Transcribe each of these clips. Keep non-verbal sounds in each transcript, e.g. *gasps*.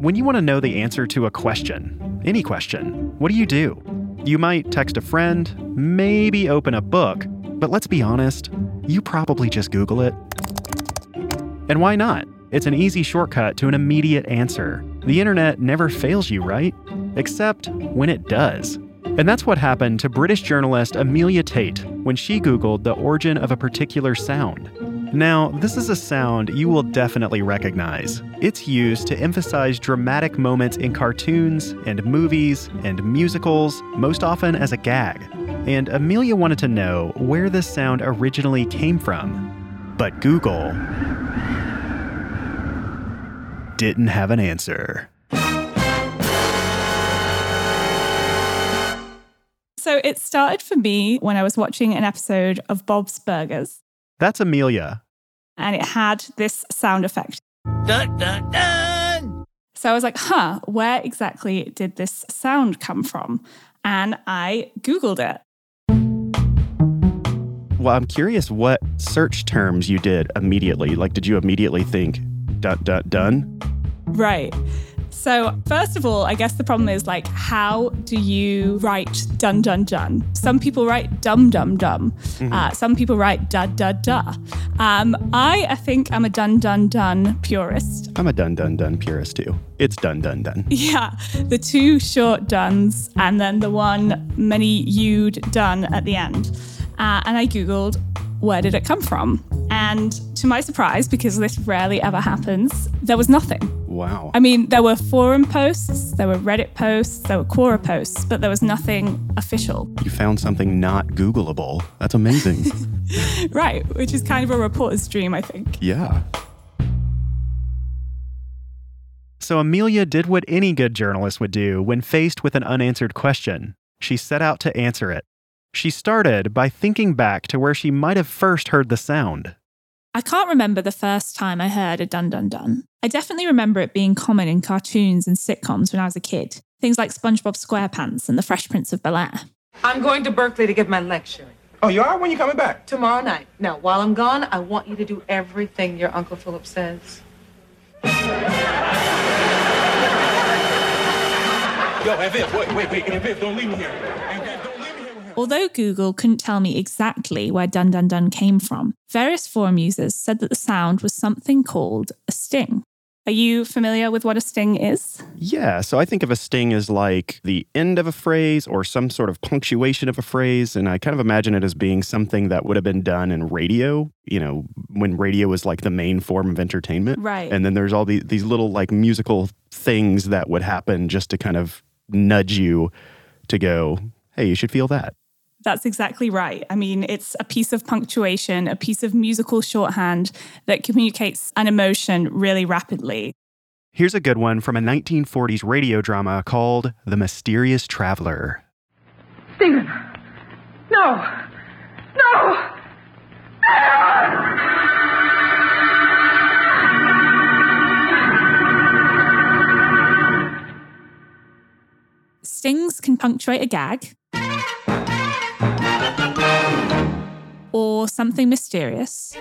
When you want to know the answer to a question, any question, what do you do? You might text a friend, maybe open a book, but let's be honest, you probably just Google it. And why not? It's an easy shortcut to an immediate answer. The internet never fails you, right? Except when it does. And that's what happened to British journalist Amelia Tait when she Googled the origin of a particular sound. Now, this is a sound you will definitely recognize. It's used to emphasize dramatic moments in cartoons and movies and musicals, most often as a gag. And Amelia wanted to know where this sound originally came from. But Google didn't have an answer. So it started for me when I was watching an episode of Bob's Burgers. That's Amelia. And it had this sound effect. Dun, dun, dun. So I was like, huh, where exactly did this sound come from? And I Googled it. Well, I'm curious what search terms you did immediately. Like, did you immediately think, dun, dun, dun? Right. So, first of all, I guess the problem is like, how do you write dun dun dun? Some people write dum dum dum. Mm-hmm. Uh, some people write da da da. Um, I, I think I'm a dun dun dun purist. I'm a dun, dun, dun purist too. It's dun, dun, dun. Yeah, the two short duns and then the one many you'd done at the end. Uh, and I Googled, where did it come from? And to my surprise, because this rarely ever happens, there was nothing. Wow. I mean, there were forum posts, there were Reddit posts, there were Quora posts, but there was nothing official. You found something not Googleable. That's amazing. *laughs* Right, which is kind of a reporter's dream, I think. yeah. So Amelia did what any good journalist would do when faced with an unanswered question. She set out to answer it. She started by thinking back to where she might have first heard the sound. I can't remember the first time I heard a dun dun dun. I definitely remember it being common in cartoons and sitcoms when I was a kid. Things like SpongeBob SquarePants and The Fresh Prince of Bel Air. I'm going to Berkeley to give my lecture Oh, you are? When you coming back? tomorrow night. Now, while I'm gone, I want you to do everything your Uncle Philip says. Yo, Evan, wait, wait, wait. Evan, don't leave me here. Evan, don't leave me here. Although Google couldn't tell me exactly where dun dun dun came from, various forum users said that the sound was something called a sting. Are you familiar with what a sting is? Yeah, so I think of a sting as like the end of a phrase or some sort of punctuation of a phrase. And I kind of imagine it as being something that would have been done in radio, you know, when radio was like the main form of entertainment. Right. And then there's all these, these little like musical things that would happen just to kind of nudge you to go, hey, you should feel that. That's exactly right. I mean, it's a piece of punctuation, a piece of musical shorthand that communicates an emotion really rapidly. Here's a good one from a 1940s radio drama called The Mysterious Traveler. Stephen! No! No! Stings can punctuate a gag or something mysterious.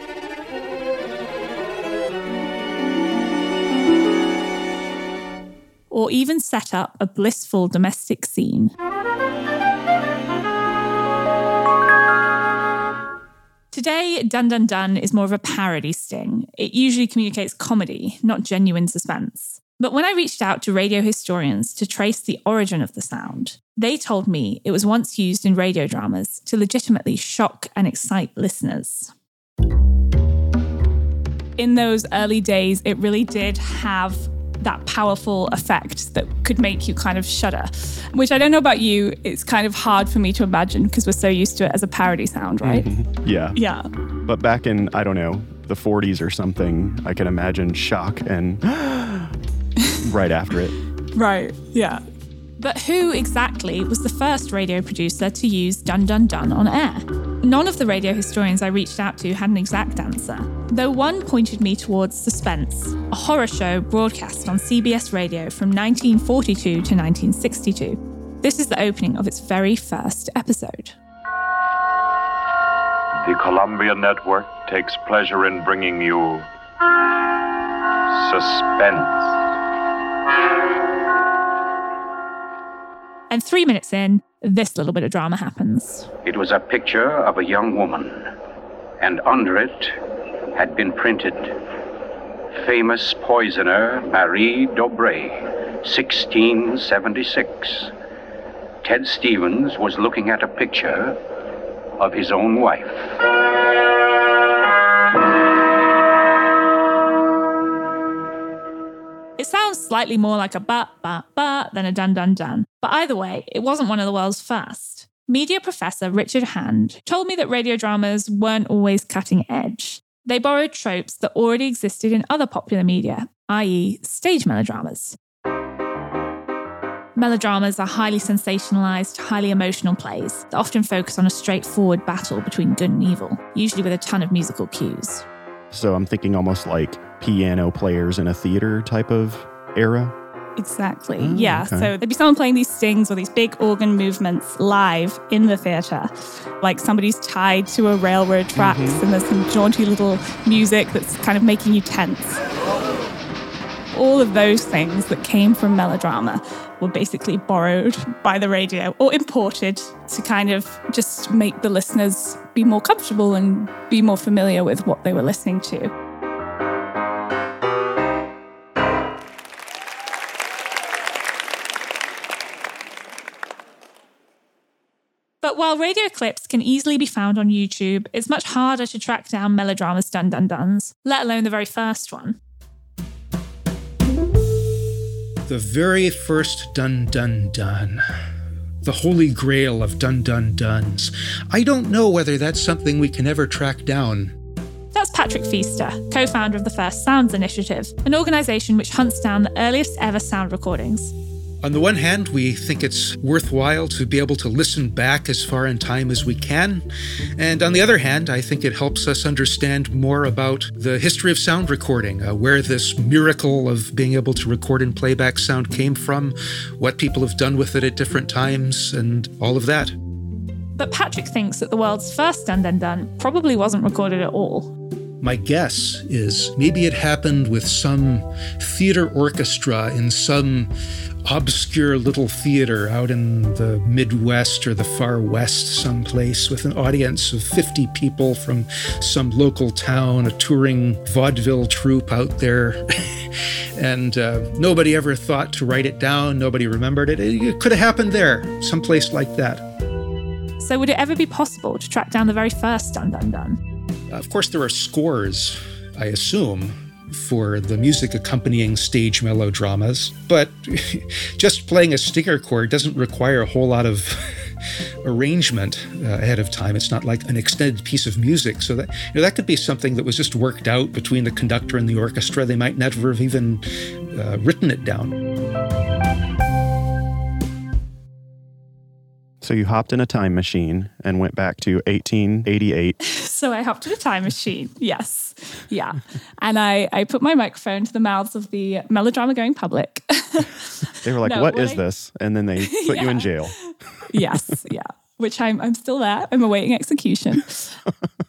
Or even set up a blissful domestic scene. Today, Dun Dun Dun is more of a parody sting. It usually communicates comedy, not genuine suspense. But when I reached out to radio historians to trace the origin of the sound, they told me it was once used in radio dramas to legitimately shock and excite listeners. In those early days, it really did have that powerful effect that could make you kind of shudder, which I don't know about you, it's kind of hard for me to imagine because we're so used to it as a parody sound, right? *laughs* Yeah. Yeah. But back in, I don't know, the 40s or something, I can imagine shock and *gasps* *laughs* right after it. Right. Yeah. But who exactly was the first radio producer to use Dun Dun Dun on air? None of the radio historians I reached out to had an exact answer, though one pointed me towards Suspense, a horror show broadcast on CBS radio from 1942 to 1962. This is the opening of its very first episode. The Columbia Network takes pleasure in bringing you Suspense. And three minutes in, this little bit of drama happens. It was a picture of a young woman, and under it had been printed Famous Poisoner Marie d'Aubray, 1676. Ted Stevens was looking at a picture of his own wife. Slightly more like a but, but, but than a dun dun dun. But either way, it wasn't one of the world's first. Media professor Richard Hand told me that radio dramas weren't always cutting edge. They borrowed tropes that already existed in other popular media, i.e., stage melodramas. Melodramas are highly sensationalized, highly emotional plays that often focus on a straightforward battle between good and evil, usually with a ton of musical cues. So I'm thinking almost like piano players in a theater type of era. Exactly. Oh, yeah. okay. So there'd be someone playing these stings or these big organ movements live in the theatre. Like somebody's tied to a railroad tracks Mm-hmm. and there's some jaunty little music that's kind of making you tense. All of those things that came from melodrama were basically borrowed by the radio or imported to kind of just make the listeners be more comfortable and be more familiar with what they were listening to. But while radio clips can easily be found on YouTube, it's much harder to track down melodramas dun dun duns, let alone the very first one. The very first Dun Dun Dun. The holy grail of Dun Dun Duns. I don't know whether that's something we can ever track down. That's Patrick Feaster, co founder of the First Sounds Initiative, an organisation which hunts down the earliest ever sound recordings. On the one hand, we think it's worthwhile to be able to listen back as far in time as we can. And on the other hand, I think it helps us understand more about the history of sound recording, uh, where this miracle of being able to record and playback sound came from, what people have done with it at different times, and all of that. But Patrick thinks that the world's first Dun Dun Dun probably wasn't recorded at all. My guess is maybe it happened with some theater orchestra in some obscure little theater out in the Midwest or the far West, someplace, with an audience of 50 people from some local town, a touring vaudeville troupe out there. *laughs* and uh, nobody ever thought to write it down, nobody remembered it. It, it could have happened there, someplace like that. So, would it ever be possible to track down the very first Dun Dun Dun? Of course, there are scores, I assume, for the music accompanying stage melodramas, but *laughs* just playing a stinger chord doesn't require a whole lot of *laughs* arrangement uh, ahead of time. It's not like an extended piece of music, so that you know, that could be something that was just worked out between the conductor and the orchestra. They might never have even uh, written it down. So you hopped in a time machine and went back to 1888. *laughs* So I hopped in a time machine. Yes. Yeah. And I, I put my microphone to the mouths of the melodrama going public. *laughs* They were like, No, "What is I- this?" And then they put you in jail. *laughs* yes. Yeah. Which I'm, I'm still there. I'm awaiting execution.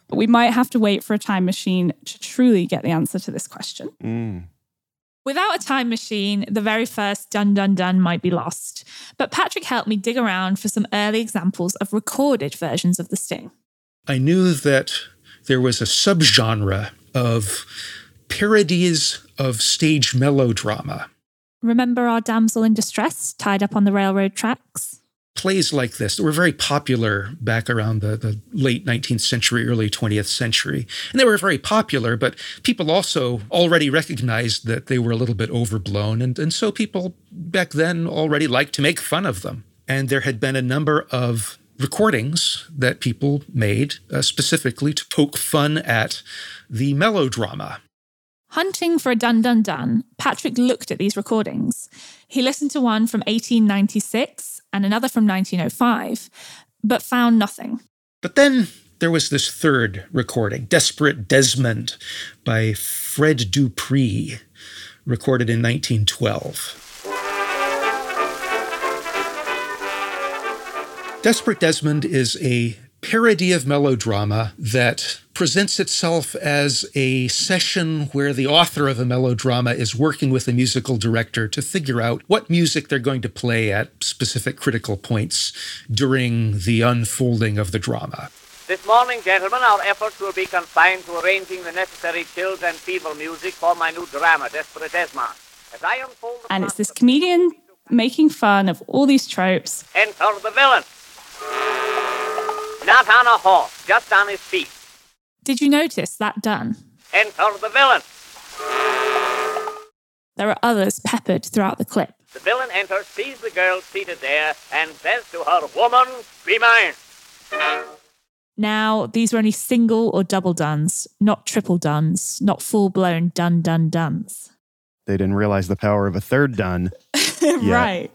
we might have to wait for a time machine to truly get the answer to this question. Mm. Without a time machine, the very first dun dun dun might be lost. But Patrick helped me dig around for some early examples of recorded versions of the sting. I knew that there was a subgenre of parodies of stage melodrama. Remember our damsel in distress tied up on the railroad tracks? Plays like this that were very popular back around the, the late 19th century, early 20th century. And they were very popular, but people also already recognized that they were a little bit overblown. And, and so people back then already liked to make fun of them. And there had been a number of recordings that people made uh, specifically to poke fun at the melodrama. Hunting for a dun dun dun, Patrick looked at these recordings. He listened to one from 1896 and another from 1905, but found nothing. But then there was this third recording, Desperate Desmond by Fred Duprez, recorded in 1912. Desperate Desmond is a parody of melodrama that presents itself as a session where the author of a melodrama is working with a musical director to figure out what music they're going to play at specific critical points during the unfolding of the drama. This morning, gentlemen, our efforts will be confined to arranging the necessary chills and feeble music for my new drama, Desperate Desmond. As I unfold And it's this comedian making fun of all these tropes. Enter the villain. Not on a horse, just on his feet. Did you notice that done? Enter the villain. There are others peppered throughout the clip. The villain enters, sees the girl seated there, and says to her, Woman, be mine. Now, these were only single or double duns, not triple duns, not full blown dun dun duns. They didn't realize the power of a third dun. *laughs* Right.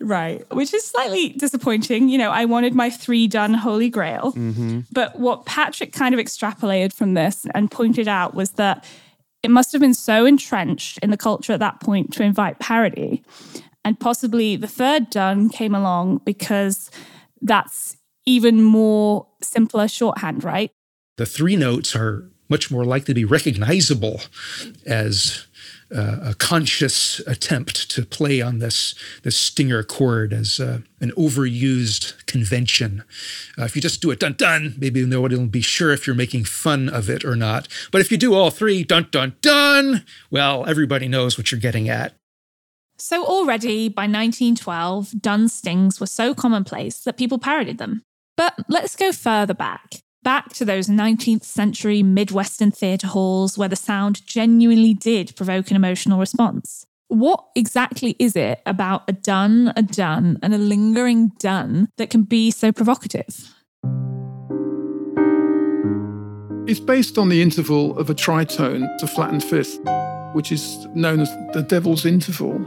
Right. Which is slightly disappointing. You know, I wanted my three done holy grail. Mm-hmm. But what Patrick kind of extrapolated from this and pointed out was that it must have been so entrenched in the culture at that point to invite parody. And possibly the third done came along because that's even more simpler shorthand, right? The three notes are much more likely to be recognizable as uh, a conscious attempt to play on this, this stinger chord as uh, an overused convention. Uh, if you just do it dun dun, maybe nobody will be sure if you're making fun of it or not. But if you do all three dun dun dun, well, everybody knows what you're getting at. So already by 1912, dun stings were so commonplace that people parodied them. But let's go further back. Back to those 19th century Midwestern theatre halls where the sound genuinely did provoke an emotional response. What exactly is it about a dun, a dun, and a lingering dun that can be so provocative? It's based on the interval of a tritone to flattened fifth, which is known as the devil's interval.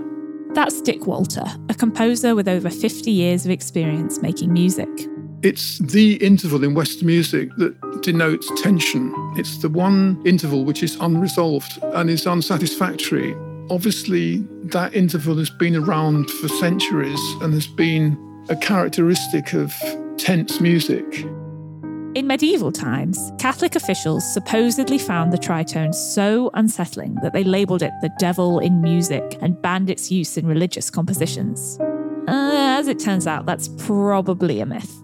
That's Dick Walter, a composer with over 50 years of experience making music. It's the interval in Western music that denotes tension. It's the one interval which is unresolved and is unsatisfactory. Obviously, that interval has been around for centuries and has been a characteristic of tense music. In medieval times, Catholic officials supposedly found the tritone so unsettling that they labelled it the devil in music and banned its use in religious compositions. Uh, as it turns out, that's probably a myth.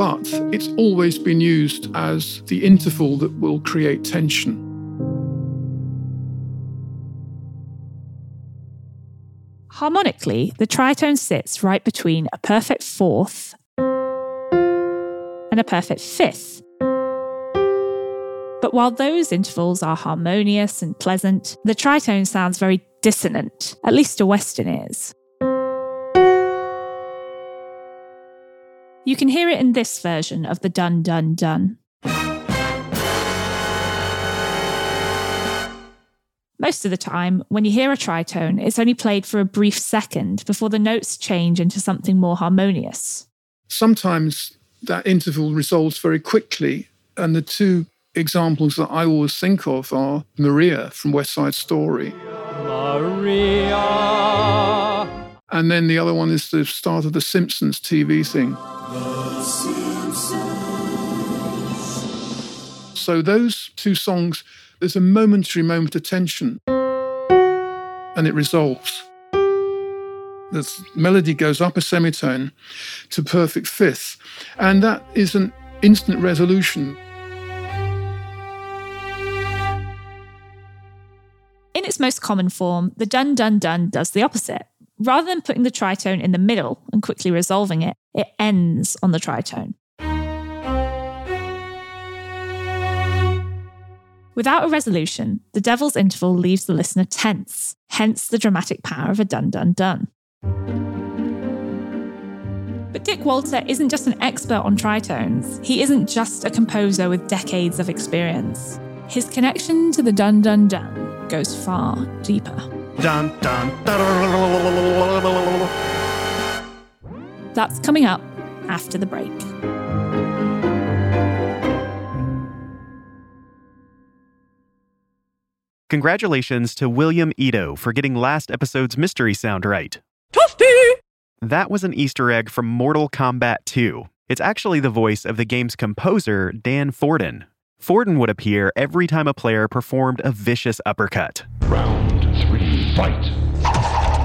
But it's always been used as the interval that will create tension. Harmonically, the tritone sits right between a perfect fourth and a perfect fifth. But while those intervals are harmonious and pleasant, the tritone sounds very dissonant, at least to Western ears. You can hear it in this version of the dun dun dun. Most of the time, when you hear a tritone, it's only played for a brief second before the notes change into something more harmonious. Sometimes that interval resolves very quickly, and the two examples that I always think of are Maria from West Side Story. Maria. And then the other one is the start of the Simpsons TV thing. So those two songs, there's a momentary moment of tension and it resolves. The melody goes up a semitone to perfect fifth, and that is an instant resolution. In its most common form, the dun dun dun does the opposite. Rather than putting the tritone in the middle and quickly resolving it, it ends on the tritone. Without a resolution, the devil's interval leaves the listener tense, hence the dramatic power of a dun dun dun. But Dick Walter isn't just an expert on tritones. He isn't just a composer with decades of experience. His connection to the dun dun dun goes far deeper. Dun, dun. That's coming up after the break. Congratulations to William Ito for getting last episode's mystery sound right. Toasty! That was an Easter egg from Mortal Kombat 2. It's actually the voice of the game's composer, Dan Forden. Forden would appear every time a player performed a vicious uppercut. Round three, fight.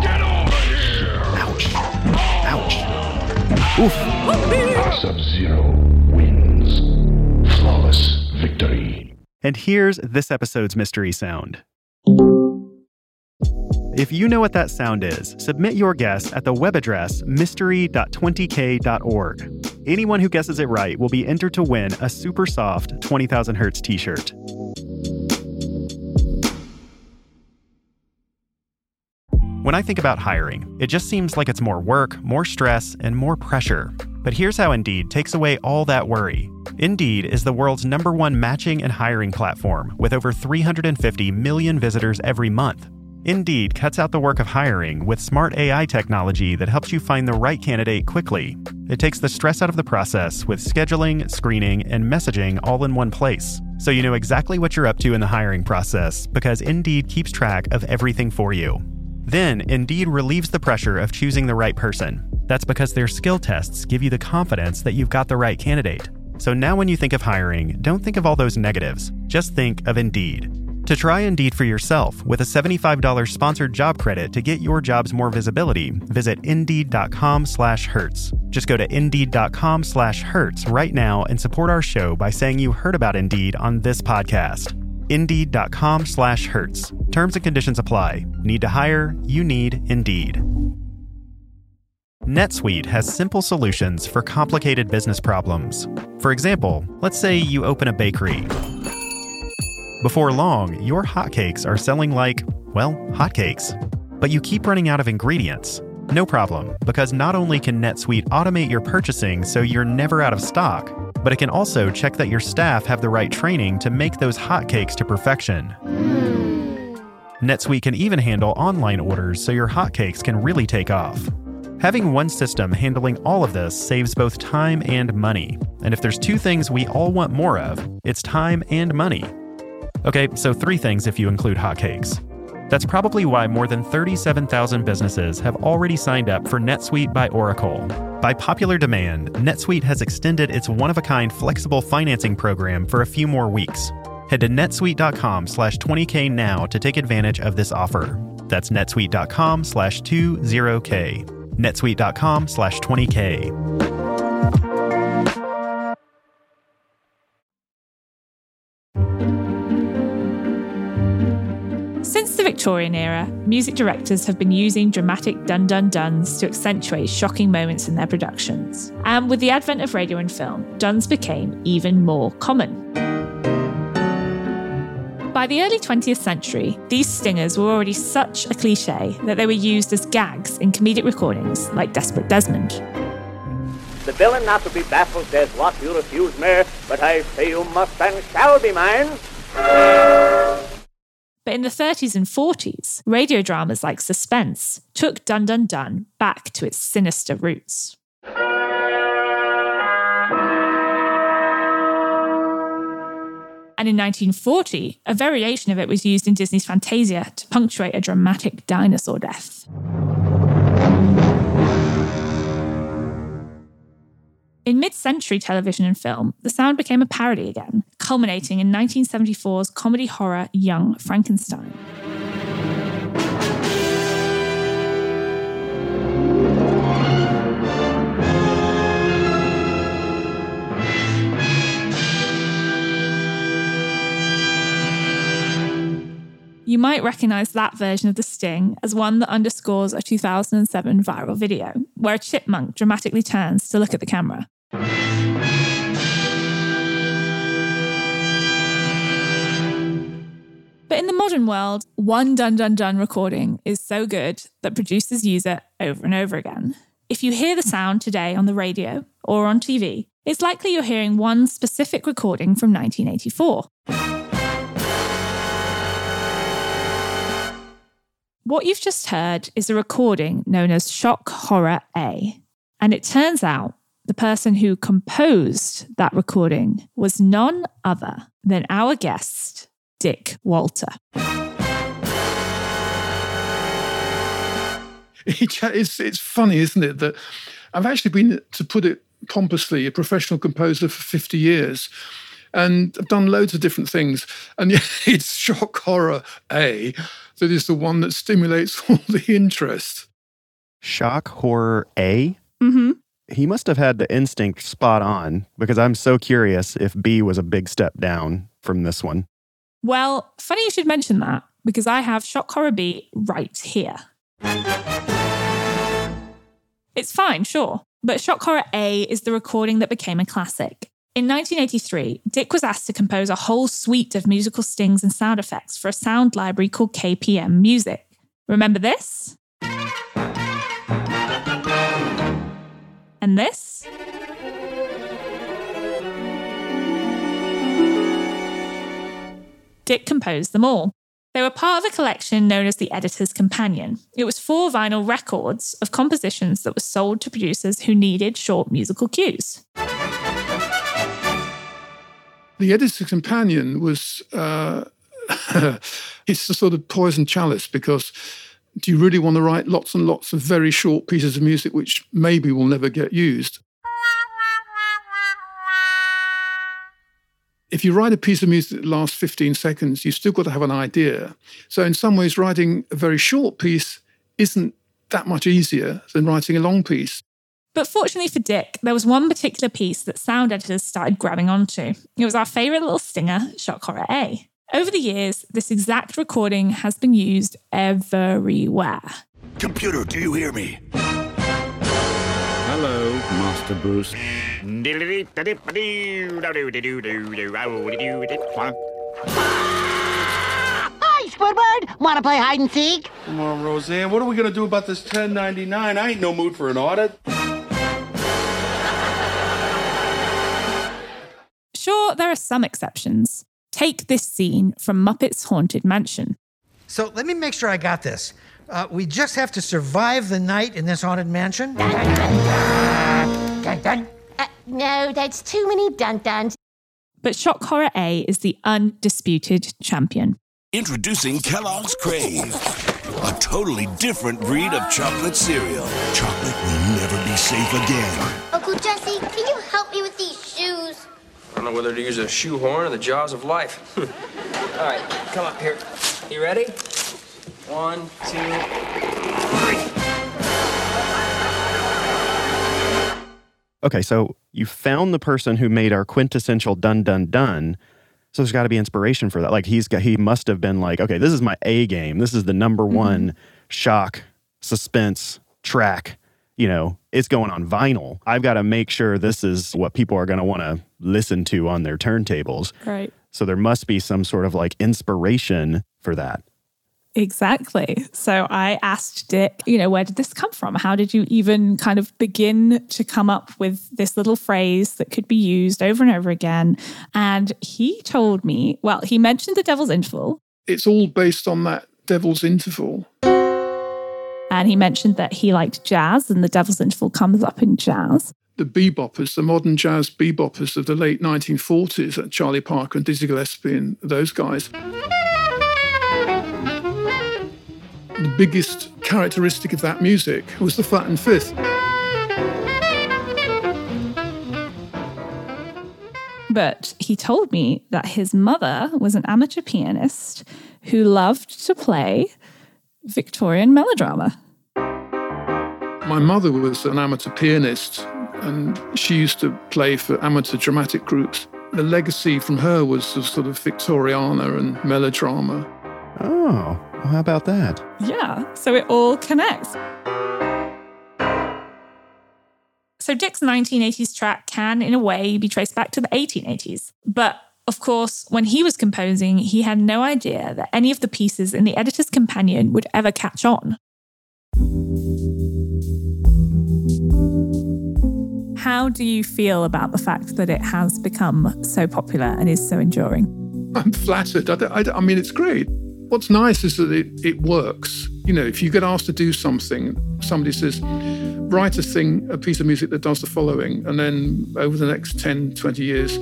Get over here! Ouch. Ouch. Oof. Sub Zero wins. Flawless victory. And here's this episode's mystery sound. If you know what that sound is, submit your guess at the web address mystery.20k.org. Anyone who guesses it right will be entered to win a super soft 20,000 Hertz t shirt. When I think about hiring, it just seems like it's more work, more stress, and more pressure. But here's how Indeed takes away all that worry. Indeed is the world's number one matching and hiring platform with over 350 million visitors every month. Indeed cuts out the work of hiring with smart AI technology that helps you find the right candidate quickly. It takes the stress out of the process with scheduling, screening, and messaging all in one place. So you know exactly what you're up to in the hiring process because Indeed keeps track of everything for you. Then, Indeed relieves the pressure of choosing the right person. That's because their skill tests give you the confidence that you've got the right candidate. So now when you think of hiring, don't think of all those negatives. Just think of Indeed. To try Indeed for yourself with a $75 sponsored job credit to get your jobs more visibility, visit Indeed.com slash Hertz. Just go to Indeed.com slash Hertz right now and support our show by saying you heard about Indeed on this podcast. Indeed.com slash Hertz. Terms and conditions apply. Need to hire? You need Indeed. NetSuite has simple solutions for complicated business problems. For example, let's say you open a bakery. Before long, your hotcakes are selling like, well, hotcakes. But you keep running out of ingredients. No problem, because not only can NetSuite automate your purchasing so you're never out of stock, but it can also check that your staff have the right training to make those hotcakes to perfection. Hmm. NetSuite can even handle online orders so your hotcakes can really take off. Having one system handling all of this saves both time and money. And if there's two things we all want more of, it's time and money. Okay, so three things if you include hotcakes. That's probably why more than 37,000 businesses have already signed up for NetSuite by Oracle. By popular demand, NetSuite has extended its one-of-a-kind flexible financing program for a few more weeks. Head to netsuite.com slash 20k now to take advantage of this offer. That's netsuite.com slash 20k. netsuite.com slash 20k. Victorian era, music directors have been using dramatic dun dun duns to accentuate shocking moments in their productions. And with the advent of radio and film, duns became even more common. By the early 20th century, these stingers were already such a cliche that they were used as gags in comedic recordings like Desperate Desmond. The villain not to be baffled says, What, you refuse me? But I say you must and shall be mine. But in the 30s and 40s, radio dramas like Suspense took Dun Dun Dun back to its sinister roots. And in 1940, a variation of it was used in Disney's Fantasia to punctuate a dramatic dinosaur death. In mid century television and film, the sound became a parody again, culminating in 1974's comedy horror Young Frankenstein. You might recognize that version of the sting as one that underscores a 2007 viral video, where a chipmunk dramatically turns to look at the camera. But in the modern world, one dun dun dun recording is so good that producers use it over and over again. If you hear the sound today on the radio or on TV, it's likely you're hearing one specific recording from 1984. What you've just heard is a recording known as Shock Horror A. And it turns out the person who composed that recording was none other than our guest, Dick Walter. It's, it's funny, isn't it, that I've actually been, to put it pompously, a professional composer for 50 years. And I've done loads of different things. And *laughs* it's shock horror A that is the one that stimulates *laughs* all the interest. Shock horror A? Mm-hmm. He must have had the instinct spot on because I'm so curious if B was a big step down from this one. Well, funny you should mention that because I have Shock Horror B right here. It's fine, sure, but Shock Horror A is the recording that became a classic. In 1983, Dick was asked to compose a whole suite of musical stings and sound effects for a sound library called KPM Music. Remember this? And this? Dick composed them all. They were part of a collection known as the Editor's Companion. It was four vinyl records of compositions that were sold to producers who needed short musical cues. The Editor's Companion was, uh, *laughs* it's a sort of poison chalice because do you really want to write lots and lots of very short pieces of music which maybe will never get used? if you write a piece of music that lasts 15 seconds, you've still got to have an idea. So, in some ways, writing a very short piece isn't that much easier than writing a long piece. But fortunately for Dick, there was one particular piece that sound editors started grabbing onto. It was our favourite little stinger, Shock Horror A. Over the years, this exact recording has been used everywhere. Computer, do you hear me? Hello, Master Bruce. Hi, Squidward. Want to play hide and seek? Come on, Roseanne. What are we going to do about this 1099? I ain't no mood for an audit. Sure, there are some exceptions. Take this scene from Muppets Haunted Mansion. So let me make sure I got this. Uh, we just have to survive the night in this haunted mansion? Dun, dun. Uh, no, that's too many dun duns. But Shock Horror A is the undisputed champion. Introducing Kellogg's Crave, a totally different breed of chocolate cereal. Chocolate will never be safe again. Uncle Jesse, can you help me with these shoes? I don't know whether to use a shoehorn or the jaws of life. *laughs* All right, come up here. You ready? One, two, three. Okay, so you found the person who made our quintessential dun dun dun. So there's got to be inspiration for that. Like he's got, he must have been like, okay, this is my A game. This is the number Mm-hmm. one shock, suspense track. You know, it's going on vinyl. I've got to make sure this is what people are going to want to listen to on their turntables. Right. So there must be some sort of like inspiration for that. Exactly. So I asked Dick, you know, where did this come from? How did you even kind of begin to come up with this little phrase that could be used over and over again? And he told me, well, he mentioned the devil's interval. It's all based on that devil's interval. And he mentioned that he liked jazz and the devil's interval comes up in jazz. The beboppers, the modern jazz beboppers of the late 1940s, uh, Charlie Parker and Dizzy Gillespie and those guys. The biggest characteristic of that music was the flattened fifth. But he told me that his mother was an amateur pianist who loved to play Victorian melodrama. My mother was an amateur pianist and she used to play for amateur dramatic groups. The legacy from her was of sort of Victoriana and melodrama. Oh, well, how about that? Yeah, so it all connects. So Dick's 1980s track can, in a way, be traced back to the 1880s. But of course, when he was composing, he had no idea that any of the pieces in the editor's companion would ever catch on. How do you feel about the fact that it has become so popular and is so enduring? I'm flattered. I, I I mean, it's great. What's nice is that it, it works. You know, if you get asked to do something, somebody says, write a thing, a piece of music that does the following, and then over the next 10, 20 years,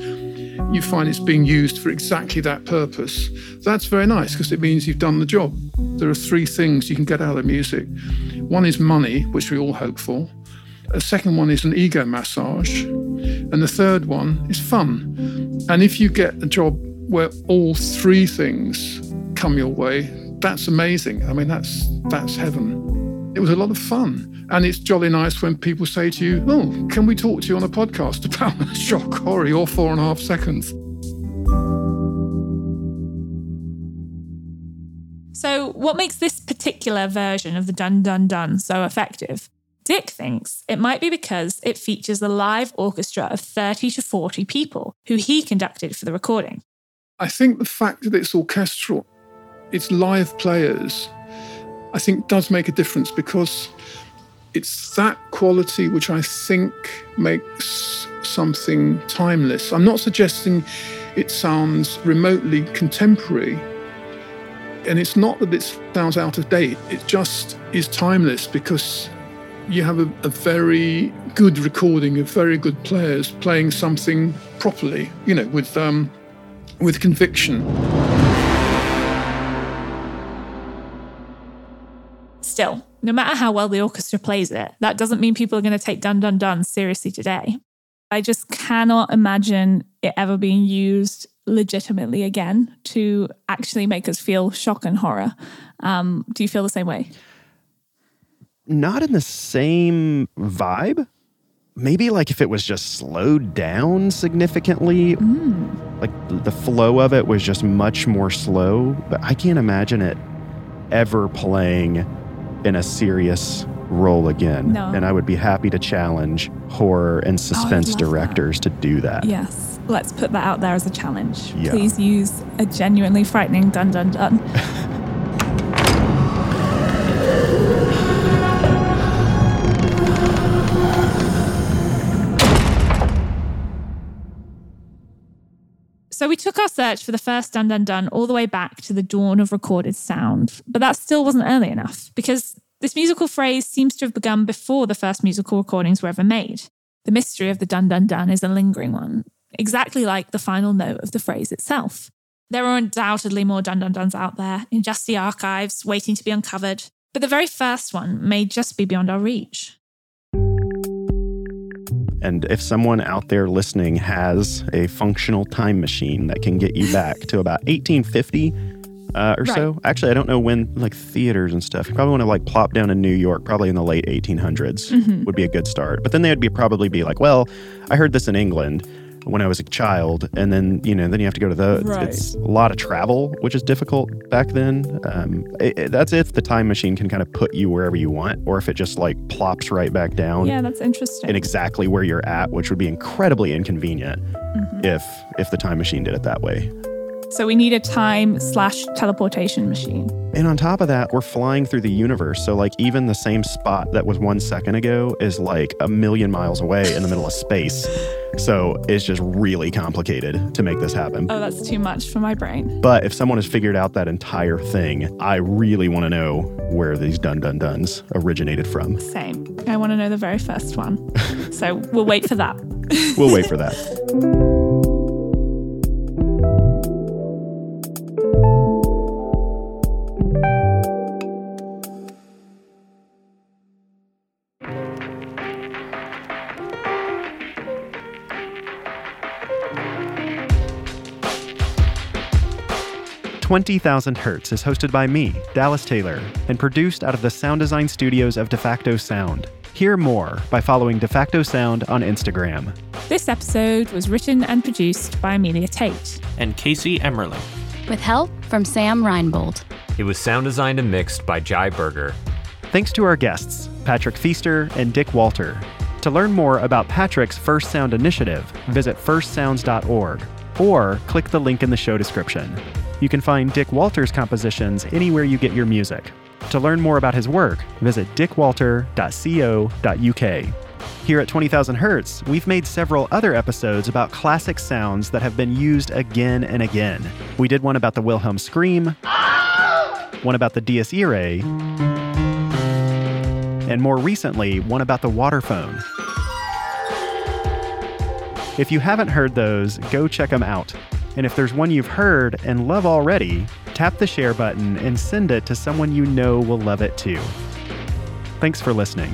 you find it's being used for exactly that purpose. That's very nice because it means you've done the job. There are three things you can get out of music. One is money, which we all hope for. A second one is an ego massage. And the third one is fun. And if you get a job where all three things come your way, that's amazing. I mean, that's that's heaven. It was a lot of fun. And it's jolly nice when people say to you, Oh, can we talk to you on a podcast about shock horror or four and a half seconds? So, what makes this particular version of the Dun Dun Dun so effective? Dick thinks it might be because it features a live orchestra of 30 to 40 people who he conducted for the recording. I think the fact that it's orchestral, it's live players, I think does make a difference because it's that quality which I think makes something timeless. I'm not suggesting it sounds remotely contemporary. And it's not that it sounds out of date, it just is timeless because you have a, a, very good recording of very good players playing something properly, you know, with um, with conviction. Still, no matter how well the orchestra plays it, that doesn't mean people are going to take Dun Dun Dun seriously today. I just cannot imagine it ever being used legitimately again to actually make us feel shock and horror. Um, do you feel the same way? Not in the same vibe. Maybe like if it was just slowed down significantly, mm. like the flow of it was just much more slow. But I can't imagine it ever playing in a serious role again. No. And I would be happy to challenge horror and suspense oh, directors that. to do that. Yes. Let's put that out there as a challenge. Yeah. Please use a genuinely frightening dun dun dun. *laughs* So we took our search for the first Dun Dun Dun all the way back to the dawn of recorded sound. But that still wasn't early enough because this musical phrase seems to have begun before the first musical recordings were ever made. The mystery of the Dun Dun Dun is a lingering one, exactly like the final note of the phrase itself. There are undoubtedly more Dun Dun Duns out there in just the archives, waiting to be uncovered. But the very first one may just be beyond our reach. And if someone out there listening has a functional time machine that can get you back to about 1850 uh, or Right. so, actually, I don't know when, like theaters and stuff, you probably want to like plop down in New York, probably in the late 1800s Mhm. would be a good start. But then they would be probably be like, well, I heard this in England when I was a child, and then you know, then you have to go to the. Right. It's a lot of travel, which is difficult back then. Um, it- it- that's if the time machine can kind of put you wherever you want, or if it just like plops right back down Yeah, that's interesting. And exactly where you're at, which would be incredibly inconvenient Mhm. if if the time machine did it that way. So we need a time slash teleportation machine. And on top of that, we're flying through the universe. So like even the same spot that was one second ago is like a million miles away in the middle of space. So it's just really complicated to make this happen. Oh, that's too much for my brain. But if someone has figured out that entire thing, I really want to know where these dun dun duns originated from. Same. I want to know the very first one. *laughs* so we'll wait for that. We'll wait for that. *laughs* Twenty Thousand Hertz is hosted by me, Dallas Taylor, and produced out of the sound design studios of DeFacto Sound. Hear more by following DeFacto Sound on Instagram. This episode was written and produced by Amelia Tait. And Casey Emmerling. With help from Sam Reinbold. It was sound designed and mixed by Jai Berger. Thanks to our guests, Patrick Feaster and Dick Walter. To learn more about Patrick's First Sound initiative, visit firstsounds.org or click the link in the show description. You can find Dick Walter's compositions anywhere you get your music. To learn more about his work, visit dickwalter.co.uk. Here at 20,000 Hertz, we've made several other episodes about classic sounds that have been used again and again. We did one about the Wilhelm scream, one about the Dies Irae, and more recently, one about the waterphone. If you haven't heard those, go check them out. And if there's one you've heard and love already, tap the share button and send it to someone you know will love it too. Thanks for listening.